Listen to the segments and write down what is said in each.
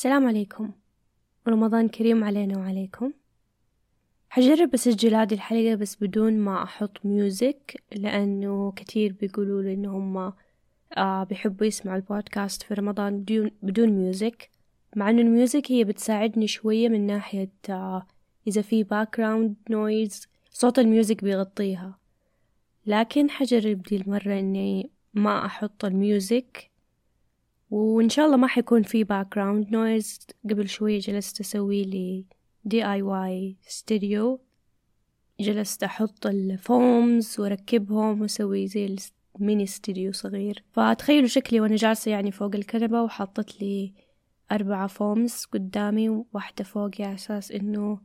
السلام عليكم. رمضان كريم علينا وعليكم. حجرب أسجل هذه الحلقة بس بدون ما أحط music لأنه كتير بيقولوا لي إنه هم آه بيحبوا يسمعوا البودكاست في رمضان بدون, بدون music مع إنه ال music هي بتساعدني شوية من ناحية آه إذا في background noise صوت ال music بيغطيها. لكن حجرب دي المرة إني ما أحط ال music وإن شاء الله ما حيكون في background noise قبل شوية جلست أسوي لي DIY studio جلست أحط ال foams وأركبهم وأسوي زي ال mini studio صغير. فتخيلوا شكلي وأنا جالسة يعني فوق الكنبة وحطت لي أربعة foams قدامي وواحدة فوقي على أساس إنه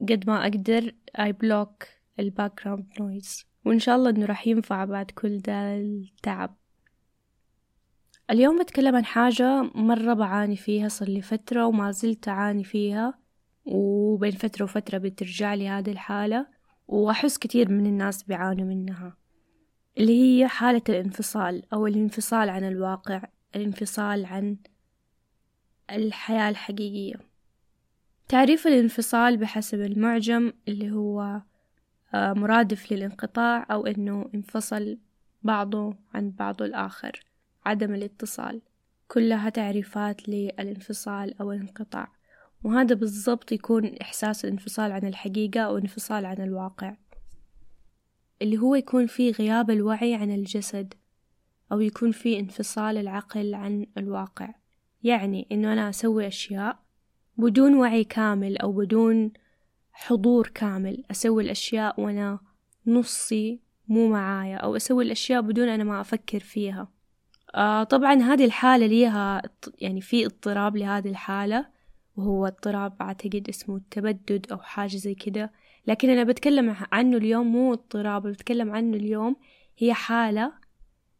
قد ما أقدر أ block ال background noise وإن شاء الله إنه راح ينفع بعد كل ده التعب. اليوم بتكلم عن حاجة مرة بعاني فيها صار لي فترة وما زلت أعاني فيها وبين فترة وفترة بترجع لي هذه الحالة وأحس كتير من الناس بيعانوا منها. اللي هي حالة الانفصال أو الانفصال عن الواقع الانفصال عن الحياة الحقيقية. تعريف الانفصال بحسب المعجم اللي هو آه، مرادف للانقطاع أو إنه انفصل بعضه عن بعضه الآخر. عدم الاتصال كلها تعريفات للانفصال أو الانقطاع وهذا بالضبط يكون إحساس الانفصال عن الحقيقة أو انفصال عن الواقع. اللي هو يكون فيه غياب الوعي عن الجسد أو يكون فيه انفصال العقل عن الواقع. يعني إنه أنا أسوي أشياء بدون وعي كامل أو بدون حضور كامل. أسوي الأشياء وأنا نصي مو معايا أو أسوي الأشياء بدون أنا ما أفكر فيها. آه طبعا هذه الحالة ليها يعني في اضطراب لهذه الحالة وهو اضطراب أعتقد اسمه التبدد أو حاجة زي كده. لكن أنا بتكلم عنه اليوم مو اضطراب بتكلم عنه اليوم هي حالة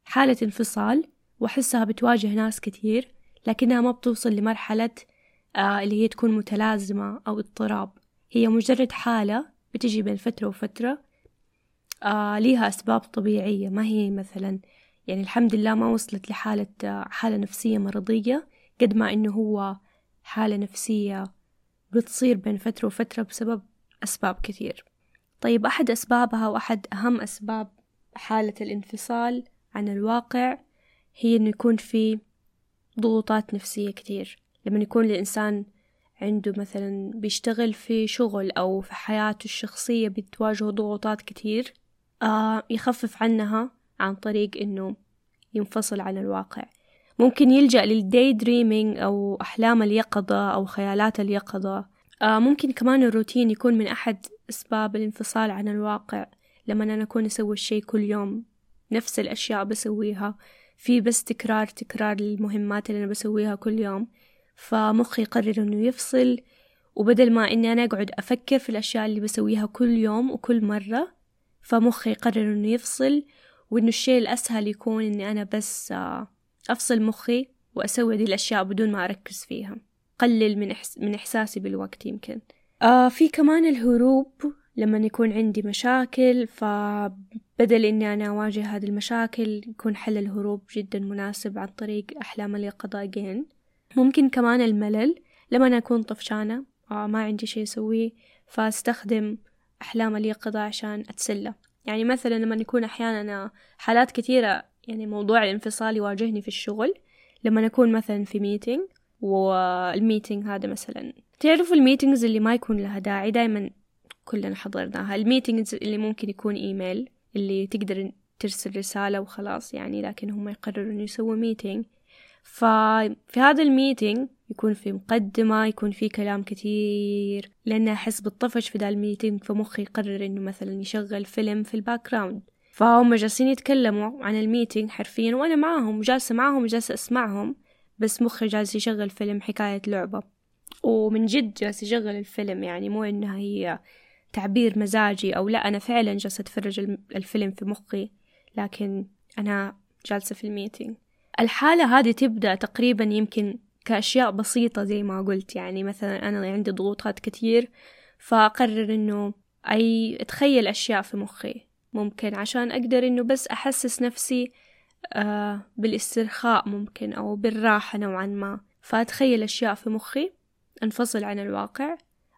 حالة انفصال وأحسها بتواجه ناس كتير لكنها ما بتوصل لمرحلة آه اللي هي تكون متلازمة أو اضطراب. هي مجرد حالة بتجي بين فترة وفترة آه ليها أسباب طبيعية. ما هي مثلا يعني الحمد لله ما وصلت لحالة حالة نفسية مرضية قد ما إنه هو حالة نفسية بتصير بين فترة وفترة بسبب أسباب كثير. طيب أحد أسبابها وأحد أهم أسباب حالة الانفصال عن الواقع هي إنه يكون في ضغوطات نفسية كتير لما يكون الإنسان عنده مثلا بيشتغل في شغل أو في حياته الشخصية بتواجهه ضغوطات كتير آه يخفف عنها عن طريق إنه ينفصل عن الواقع. ممكن يلجأ لل daydreaming أو أحلام اليقظة أو خيالات اليقظة. آه ممكن كمان الروتين يكون من أحد أسباب الانفصال عن الواقع. لما أنا أكون أسوي الشي كل يوم نفس الأشياء بسويها. في بس تكرار تكرار للمهمات اللي أنا بسويها كل يوم. فمخي يقرر إنه يفصل. وبدل ما إني أنا أقعد أفكر في الأشياء اللي بسويها كل يوم وكل مرة فمخي يقرر إنه يفصل. وإنه الشيء الأسهل يكون إني أنا بس آه، أفصل مخي وأسوي دي الأشياء بدون ما أركز فيها. قلل من, إحس من إحساسي بالوقت يمكن. آه في كمان الهروب لما يكون عندي مشاكل فبدل إني أنا أواجه هذه المشاكل يكون حل الهروب جدا مناسب عن طريق أحلام اليقظة أجين ممكن كمان الملل لما أنا أكون طفشانة آه ما عندي شي أسويه فأستخدم أحلام اليقظة عشان أتسلى. يعني مثلا لما يكون أحيانا حالات كثيرة يعني موضوع الانفصال يواجهني في الشغل لما أكون مثلا في meeting وال meeting هذا مثلا. تعرفوا ال meetings اللي ما يكون لها داعي دايما كلنا حضرناها. ال meetings اللي ممكن يكون إيميل اللي تقدر ترسل رسالة وخلاص يعني لكن هم يقرروا إنه يسووا meeting ففي هذا ال meeting يكون في مقدمة يكون في كلام كثير لأنه أحس بالطفش في ذا ال meeting فمخي يقرر إنه مثلا يشغل فيلم في ال background فهم جالسين يتكلموا عن ال meeting حرفيا وأنا معاهم جالسة معاهم وجالسة أسمعهم بس مخي جالس يشغل فيلم حكاية لعبة. ومن جد جالس يشغل الفيلم يعني مو إنها هي تعبير مجازي أو لا أنا فعلا جالسة أتفرج الفيلم في مخي لكن أنا جالسة في الميتينج الحالة هذه تبدأ تقريبا يمكن كأشياء بسيطة زي ما قلت. يعني مثلا أنا عندي ضغوطات كتير فأقرر إنه أي أتخيل أشياء في مخي ممكن عشان أقدر إنه بس أحسس نفسي آه بالاسترخاء ممكن أو بالراحة نوعا ما. فأتخيل أشياء في مخي أنفصل عن الواقع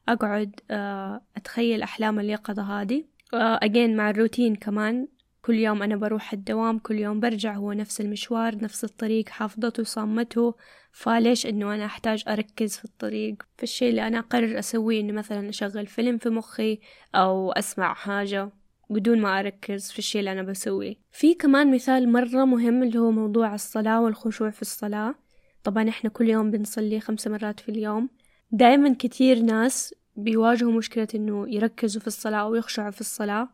أقعد آه، أتخيل أحلام اليقظة هذه أجين مع الروتين كمان كل يوم أنا بروح الدوام كل يوم برجع هو نفس المشوار نفس الطريق حافظته صامته فليش إنه أنا أحتاج أركز في الطريق؟ فالشي اللي أنا أقرر أسويه إنه مثلا أشغل فيلم في مخي أو أسمع حاجة بدون ما أركز في الشي اللي أنا بسويه. في كمان مثال مرة مهم اللي هو موضوع الصلاة والخشوع في الصلاة. طبعا إحنا كل يوم بنصلي خمس مرات في اليوم. دائما كتير ناس بيواجهوا مشكلة إنه يركزوا في الصلاة أو يخشعوا في الصلاة.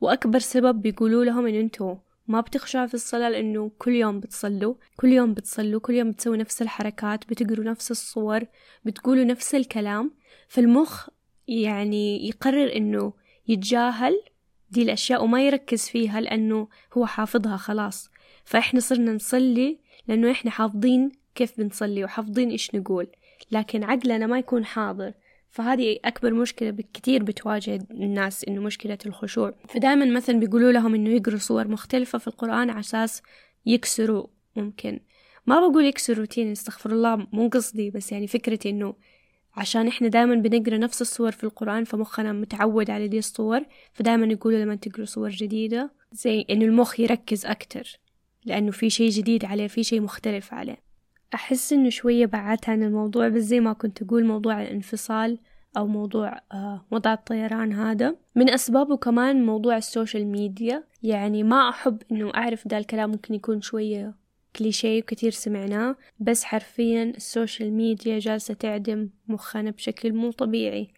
وأكبر سبب بيقولوا لهم إن أنتوا ما بتخشعوا في الصلاة لأنه كل يوم بتصلوا كل يوم بتصلوا كل يوم بتسووا نفس الحركات بتقروا نفس الصور بتقولوا نفس الكلام. فالمخ يعني يقرر إنه يتجاهل دي الأشياء وما يركز فيها لأنه هو حافظها خلاص. فإحنا صرنا نصلي لأنه إحنا حافظين كيف بنصلي وحافظين إيش نقول. لكن عقلنا ما يكون حاضر. فهذه أكبر مشكلة كتير بتواجه الناس إنه مشكلة الخشوع. فدائما مثلا بيقولوا لهم إنه يقروا صور مختلفة في القرآن على أساس يكسروا ممكن. ما بقول يكسر روتين استغفر الله مو قصدي بس يعني فكرتي إنه عشان إحنا دائما بنقرأ نفس الصور في القرآن فمخنا متعود على دي الصور فدائما يقولوا لما تقرأ صور جديدة زي إنه المخ يركز أكتر لأنه في شيء جديد عليه في شيء مختلف عليه. أحس إنه شوية بعدت عن الموضوع بس زي ما كنت أقول موضوع الانفصال أو موضوع آه وضع الطيران هذا. من أسبابه كمان موضوع ال social media. يعني ما أحب إنه أعرف ده الكلام ممكن يكون شوية كليشيه وكتير سمعناه بس حرفيا ال social media جالسة تعدم مخنا بشكل مو طبيعي.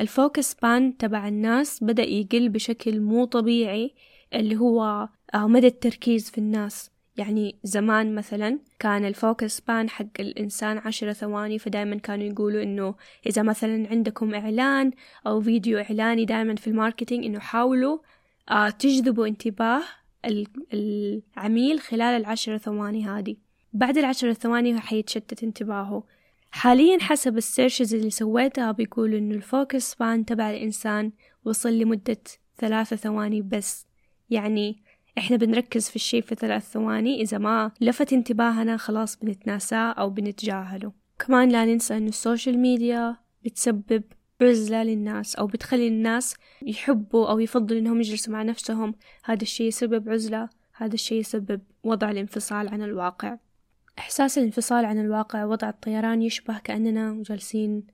ال focus span تبع الناس بدأ يقل بشكل مو طبيعي اللي هو آه، مدى التركيز في الناس. يعني زمان مثلا كان ال focus span حق الإنسان عشرة ثواني فدايما كانوا يقولوا إنه إذا مثلا عندكم إعلان أو فيديو إعلاني دايما في ال marketing إنه حاولوا آه تجذبوا انتباه العميل خلال العشرة ثواني هذه. بعد العشرة ثواني حيتشتت انتباهه. حاليا حسب ال searches اللي سويتها بيقولوا إنه ال focus span تبع الإنسان وصل لمدة ثلاثة ثواني بس. يعني إحنا بنركز في الشيء في ثلاث ثواني. إذا ما لفت انتباهنا خلاص بنتناساه أو بنتجاهله. كمان لا ننسى إنه ال social media بتسبب عزلة للناس أو بتخلي الناس يحبوا أو يفضلوا إنهم يجلسوا مع نفسهم. هذا الشيء يسبب عزلة هذا الشيء يسبب وضع الانفصال عن الواقع. إحساس الانفصال عن الواقع وضع الطيران يشبه كأننا جالسين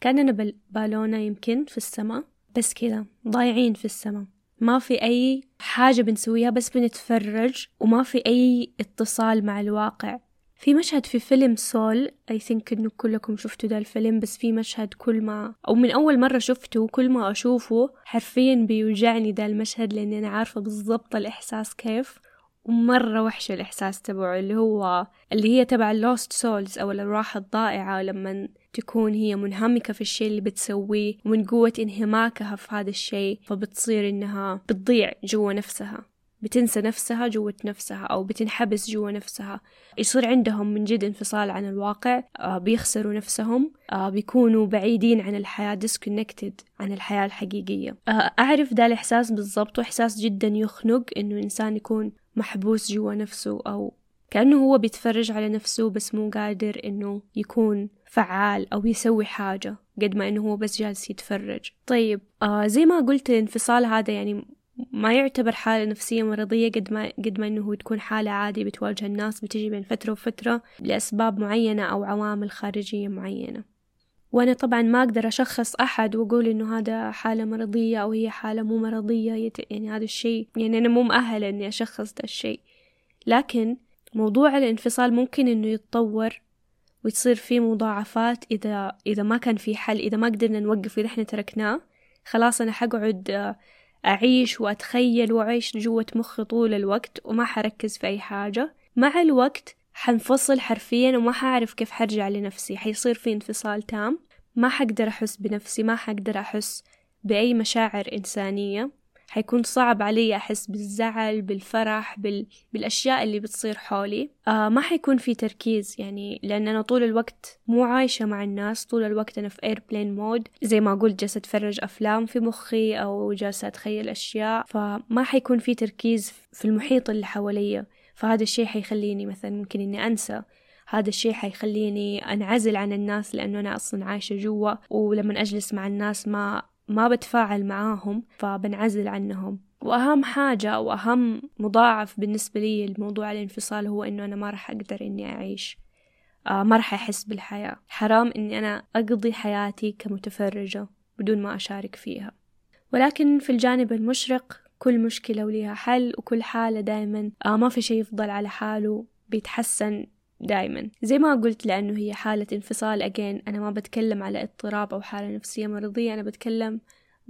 كأننا بالونة يمكن في السماء بس كذا ضايعين في السماء. ما في أي حاجة بنسويها بس بنتفرج وما في أي اتصال مع الواقع. في مشهد في فيلم سول اي ثينك إنه كلكم شفتوا ده الفيلم بس في مشهد كل ما أو من أول مرة شفته كل ما أشوفه حرفيا بيوجعني ده المشهد لأني أنا عارفة بالضبط الإحساس كيف. ومرة وحش الإحساس تبعه اللي هو اللي هي تبع ال lost souls أو الأرواح الضائعة لما تكون هي منهمكة في الشيء اللي بتسويه ومن قوة انهماكها في هذا الشيء فبتصير إنها بتضيع جوا نفسها بتنسى نفسها جوة نفسها أو بتنحبس جوا نفسها. يصير عندهم من جد انفصال عن الواقع آه بيخسروا نفسهم آه بيكونوا بعيدين عن الحياة disconnected عن الحياة الحقيقية. آه أعرف ده الإحساس بالضبط وإحساس جدا يخنق إنه إنسان يكون محبوس جوا نفسه أو كأنه هو بيتفرج على نفسه بس مو قادر إنه يكون فعال أو يسوي حاجة قد ما إنه هو بس جالس يتفرج. طيب آه زي ما قلت الانفصال هذا يعني ما يعتبر حالة نفسية مرضية قد ما قد ما إنه تكون حالة عادية بتواجه الناس بتجي بين فترة وفترة لأسباب معينة أو عوامل خارجية معينة. وأنا طبعا ما أقدر أشخص أحد وأقول إنه هذا حالة مرضية أو هي حالة مو مرضية يعني هذا الشيء يعني أنا مو مؤهلة إني أشخص ده الشيء. لكن موضوع الانفصال ممكن إنه يتطور وتصير فيه مضاعفات إذا إذا ما كان في حل إذا ما قدرنا نوقف إذا إحنا تركناه خلاص أنا حقعد أعيش وأتخيل وأعيش جوة مخي طول الوقت وما حركز في أي حاجة. مع الوقت حنفصل حرفيا وما حعرف كيف حرجع لنفسي. حيصير في انفصال تام. ما حقدر أحس بنفسي ما حقدر أحس بأي مشاعر إنسانية. حيكون صعب علي أحس بالزعل بالفرح بال... بالأشياء اللي بتصير حولي. آه ما حيكون في تركيز يعني لأن أنا طول الوقت مو عايشة مع الناس طول الوقت أنا في airplane mode زي ما قلت جالسة أتفرج أفلام في مخي أو جالسة أتخيل أشياء. فما حيكون في تركيز في المحيط اللي حواليا. فهذا الشيء حيخليني مثلا ممكن إني أنسى. هذا الشيء حيخليني أنعزل عن الناس لأنه أنا أصلا عايشة جوا. ولما أجلس مع الناس ما ما بتفاعل معاهم فبنعزل عنهم. وأهم حاجة وأهم مضاعف بالنسبة لي الموضوع الانفصال هو إنه أنا ما راح أقدر إني أعيش. آه ما راح أحس بالحياة. حرام إني أنا أقضي حياتي كمتفرجة بدون ما أشارك فيها. ولكن في الجانب المشرق كل مشكلة وليها حل وكل حالة دايما آه ما في شي يفضل على حاله بيتحسن دايما. زي ما قلت لأنه هي حالة انفصال. أجين أنا ما بتكلم على اضطراب أو حالة نفسية مرضية أنا بتكلم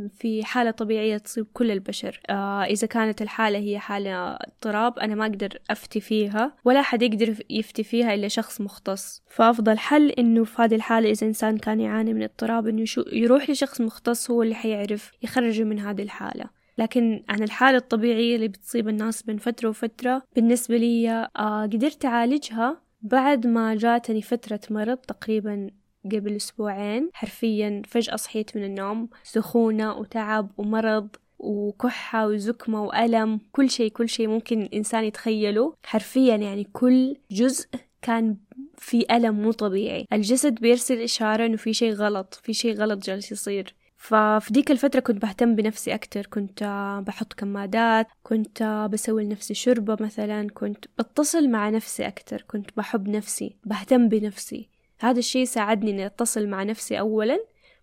في حالة طبيعية تصيب كل البشر. آه إذا كانت الحالة هي حالة اضطراب أنا ما أقدر أفتي فيها ولا حد يقدر يفتي فيها إلا شخص مختص. فأفضل حل إنه في هذه الحالة إذا إنسان كان يعاني من اضطراب إنه يروح لشخص مختص هو اللي حيعرف يخرجه من هذه الحالة. لكن عن الحالة الطبيعية اللي بتصيب الناس بين فترة وفترة بالنسبة لي آه قدرت أعالجها بعد ما جاتني فترة مرض تقريبا قبل أسبوعين حرفيا فجأة صحيت من النوم سخونة وتعب ومرض وكحة وزكمة وألم كل شيء كل شيء ممكن الإنسان يتخيله. حرفيا يعني كل جزء كان في ألم مو طبيعي. الجسد بيرسل إشارة إنه في شيء غلط في شيء غلط جالس يصير. ففي ديك الفترة كنت بهتم بنفسي أكتر كنت بحط كمادات كنت بسوي لنفسي شربة مثلا كنت بتصل مع نفسي أكتر كنت بحب نفسي بهتم بنفسي. هذا الشيء ساعدني إني أتصل مع نفسي أولا.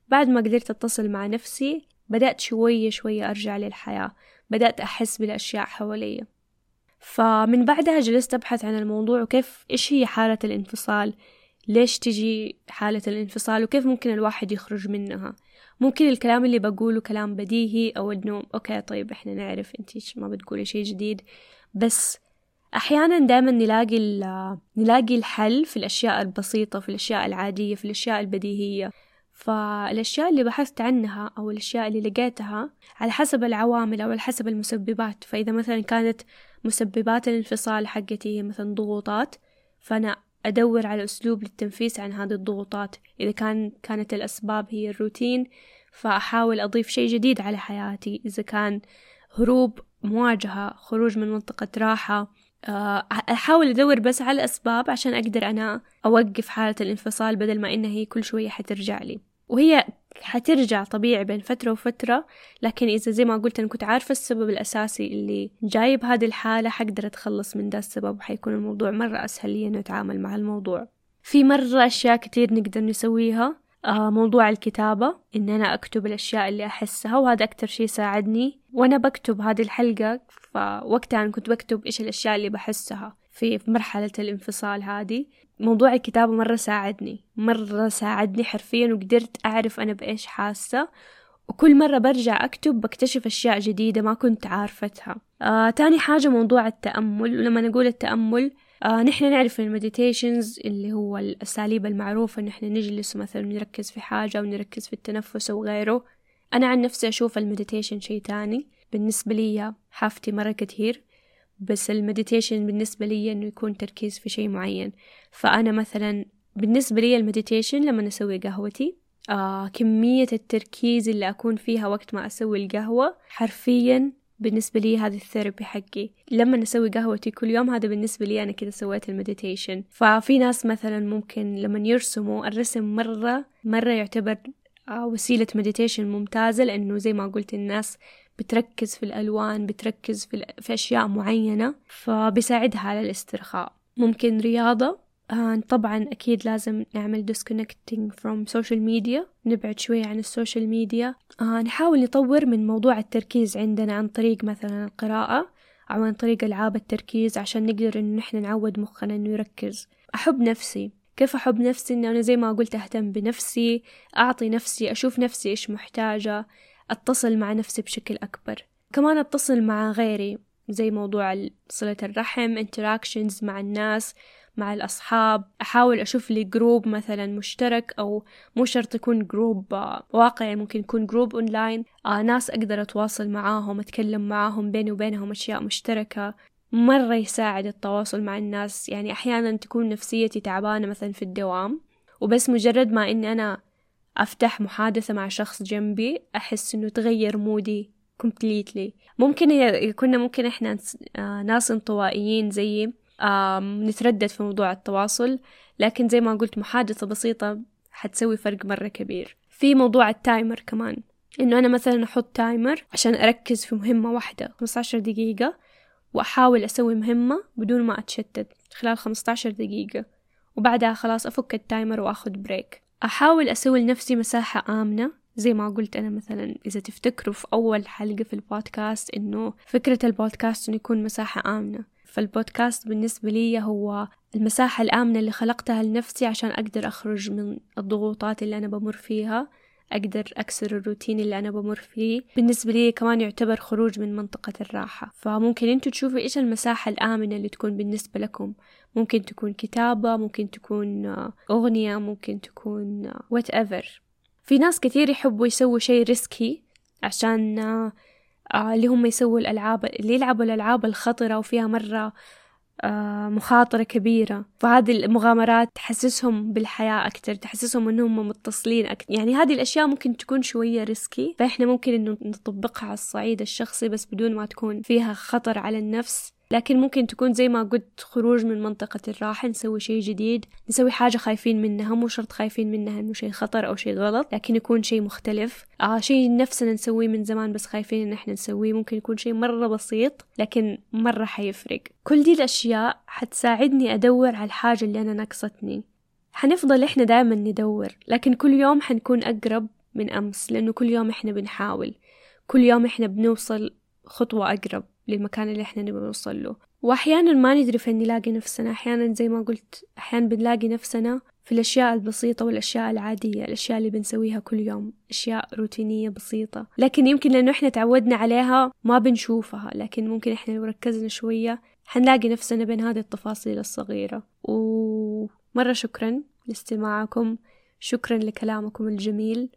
بعد ما قدرت أتصل مع نفسي بدأت شوية شوية أرجع للحياة. بدأت أحس بالأشياء حواليا. فمن بعدها جلست أبحث عن الموضوع وكيف إيش هي حالة الانفصال؟ ليش تجي حالة الانفصال وكيف ممكن الواحد يخرج منها؟ ممكن الكلام اللي بقوله كلام بديهي أو إنه أوكي طيب إحنا نعرف أنتي ما بتقولي شيء جديد. بس أحيانا دائما نلاقي نلاقي الحل في الأشياء البسيطة في الأشياء العادية في الأشياء البديهية. فالأشياء اللي بحثت عنها أو الأشياء اللي لقيتها على حسب العوامل أو على حسب المسببات. فإذا مثلا كانت مسببات الانفصال حقتي مثلا ضغوطات فأنا أدور على أسلوب للتنفيس عن هذه الضغوطات. إذا كان كانت الأسباب هي الروتين فأحاول أضيف شيء جديد على حياتي. إذا كان هروب مواجهة خروج من منطقة راحة آه، أحاول أدور بس على الأسباب عشان أقدر أنا أوقف حالة الانفصال بدل ما إنها هي كل شوية حترجع لي. وهي حترجع طبيعي بين فترة وفترة لكن إذا زي ما قلت أنا كنت عارفة السبب الأساسي اللي جايب هذه الحالة حقدر أتخلص من ده السبب وحيكون الموضوع مرة أسهل لي إنه أتعامل مع الموضوع. في مرة أشياء كتير نقدر نسويها آه موضوع الكتابة إن أنا أكتب الأشياء اللي أحسها وهذا أكتر شي ساعدني. وأنا بكتب هذه الحلقة فوقتها أنا كنت بكتب إيش الأشياء اللي بحسها في مرحلة الانفصال هذه. موضوع الكتابة مرة ساعدني مرة ساعدني حرفيا وقدرت أعرف أنا بإيش حاسة. وكل مرة برجع أكتب بكتشف أشياء جديدة ما كنت عارفتها. آه، تاني حاجة موضوع التأمل ولما نقول التأمل آه، نحن نعرف المديتيشنز اللي هو الأساليب المعروفة إن إحنا نجلس مثلا نركز في حاجة ونركز في التنفس أو غيره. أنا عن نفسي أشوف ال meditation شي تاني. بالنسبة لي حأفتي مرة كتير بس ال meditation بالنسبة لي إنه يكون تركيز في شيء معين. فأنا مثلا بالنسبة لي ال meditation لما أسوي قهوتي آه كمية التركيز اللي أكون فيها وقت ما أسوي القهوة حرفيا بالنسبة لي هذه ال therapy حقي. لما أسوي قهوتي كل يوم هذا بالنسبة لي أنا كده سويت ال meditation. ففي ناس مثلا ممكن لما يرسموا الرسم مرة مرة يعتبر آه، وسيلة meditation ممتازة لأنه زي ما قلت الناس بتركز في الألوان بتركز في, في أشياء معينة فبيساعدها على الاسترخاء. ممكن رياضة آه طبعا أكيد لازم نعمل disconnecting from social media نبعد شوية عن ال social media. آه نحاول نطور من موضوع التركيز عندنا عن طريق مثلا القراءة أو عن طريق ألعاب التركيز عشان نقدر إنه نحن نعود مخنا إنه يركز. أحب نفسي. كيف أحب نفسي؟ إنه أنا زي ما قلت أهتم بنفسي أعطي نفسي أشوف نفسي إيش محتاجة. أتصل مع نفسي بشكل أكبر. كمان أتصل مع غيري زي موضوع صلة الرحم interactions مع الناس مع الأصحاب. أحاول أشوف لي group مثلا مشترك أو مو شرط يكون group واقعي ممكن يكون group online آه ناس أقدر أتواصل معاهم أتكلم معاهم بيني وبينهم أشياء مشتركة. مرة يساعد التواصل مع الناس. يعني أحيانا تكون نفسيتي تعبانة مثلا في الدوام. وبس مجرد ما إني أنا أفتح محادثة مع شخص جنبي أحس إنه تغير mood ي completely. ممكن كنا ممكن إحنا آه، ناس انطوائيين زيي نتردد في موضوع التواصل لكن زي ما قلت محادثة بسيطة حتسوي فرق مرة كبير. في موضوع ال timer كمان إنه أنا مثلا أحط timer عشان أركز في مهمة واحدة 15 دقيقة وأحاول أسوي مهمة بدون ما أتشتت خلال 15 دقيقة وبعدها خلاص أفك ال timer وأخذ break أحاول أسوي لنفسي مساحة آمنة زي ما قلت أنا مثلا إذا تفتكروا في أول حلقة في البودكاست إنه فكرة البودكاست إنه يكون مساحة آمنة. فالبودكاست بالنسبة لي هو المساحة الآمنة اللي خلقتها لنفسي عشان أقدر أخرج من الضغوطات اللي أنا بمر فيها. أقدر أكسر الروتين اللي أنا بمر فيه. بالنسبة لي كمان يعتبر خروج من منطقة الراحة. فممكن أنتوا تشوفوا إيش المساحة الآمنة اللي تكون بالنسبة لكم. ممكن تكون كتابة ممكن تكون أغنية ممكن تكون whatever. في ناس كثير يحبوا يسووا شيء risky عشان آه، اللي هم يسووا الألعاب اللي يلعبوا الألعاب الخطرة وفيها مرة آه، مخاطرة كبيرة. فهذه المغامرات تحسسهم بالحياة أكتر تحسسهم أنهم متصلين أكتر. يعني هذه الأشياء ممكن تكون شوية risky فإحنا ممكن أنه نطبقها على الصعيد الشخصي بس بدون ما تكون فيها خطر على النفس. لكن ممكن تكون زي ما قلت خروج من منطقة الراحة نسوي شيء جديد نسوي حاجة خايفين منها مو شرط خايفين منها إنه شيء خطر أو شيء غلط لكن يكون شيء مختلف. آه شيء نفسنا نسويه من زمان بس خايفين إن إحنا نسويه ممكن يكون شيء مرة بسيط لكن مرة حيفرق. كل دي الأشياء حتساعدني أدور على الحاجة اللي أنا ناقصتني. حنفضل إحنا دائما ندور لكن كل يوم حنكون أقرب من أمس لأنه كل يوم إحنا بنحاول كل يوم إحنا بنوصل خطوة أقرب. للمكان اللي إحنا نبغى نوصل له. وأحيانا ما ندري فين نلاقي نفسنا. أحيانا زي ما قلت أحيانا بنلاقي نفسنا في الأشياء البسيطة والأشياء العادية الأشياء اللي بنسويها كل يوم أشياء روتينية بسيطة. لكن يمكن لأنه إحنا تعودنا عليها ما بنشوفها. لكن ممكن إحنا لو ركزنا شوية حنلاقي نفسنا بين هذه التفاصيل الصغيرة. ومرة شكرا لاستماعكم. شكرا لكلامكم الجميل.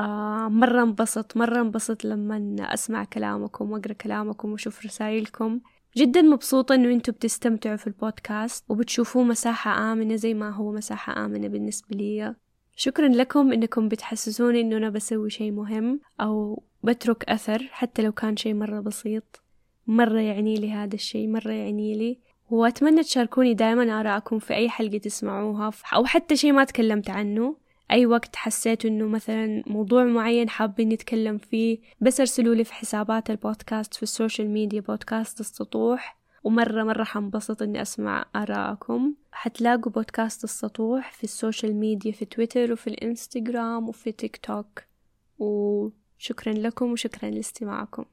آه مرة انبسط مرة انبسط لما أسمع كلامكم وأقرأ كلامكم وأشوف رسائلكم. جدا مبسوطة إنه أنتوا بتستمتعوا في البودكاست وبتشوفوه مساحة آمنة زي ما هو مساحة آمنة بالنسبة لي. شكرا لكم إنكم بتحسسوني إنه أنا بسوي شيء مهم أو بترك أثر حتى لو كان شيء مرة بسيط. مرة يعني لي هذا الشيء مرة يعني لي. وأتمنى تشاركوني دائما آراءكم في أي حلقة تسمعوها أو حتى شيء ما تكلمت عنه. أي وقت حسيتوا إنه مثلا موضوع معين حابين نتكلم فيه بس ارسلوا لي في حسابات البودكاست في ال social media بودكاست السطوح. ومرة مرة حنبسط إني أسمع آراءكم حتلاقوا بودكاست السطوح في ال social media في تويتر وفي الإنستغرام وفي تيك توك. وشكرا لكم وشكرا لاستماعكم.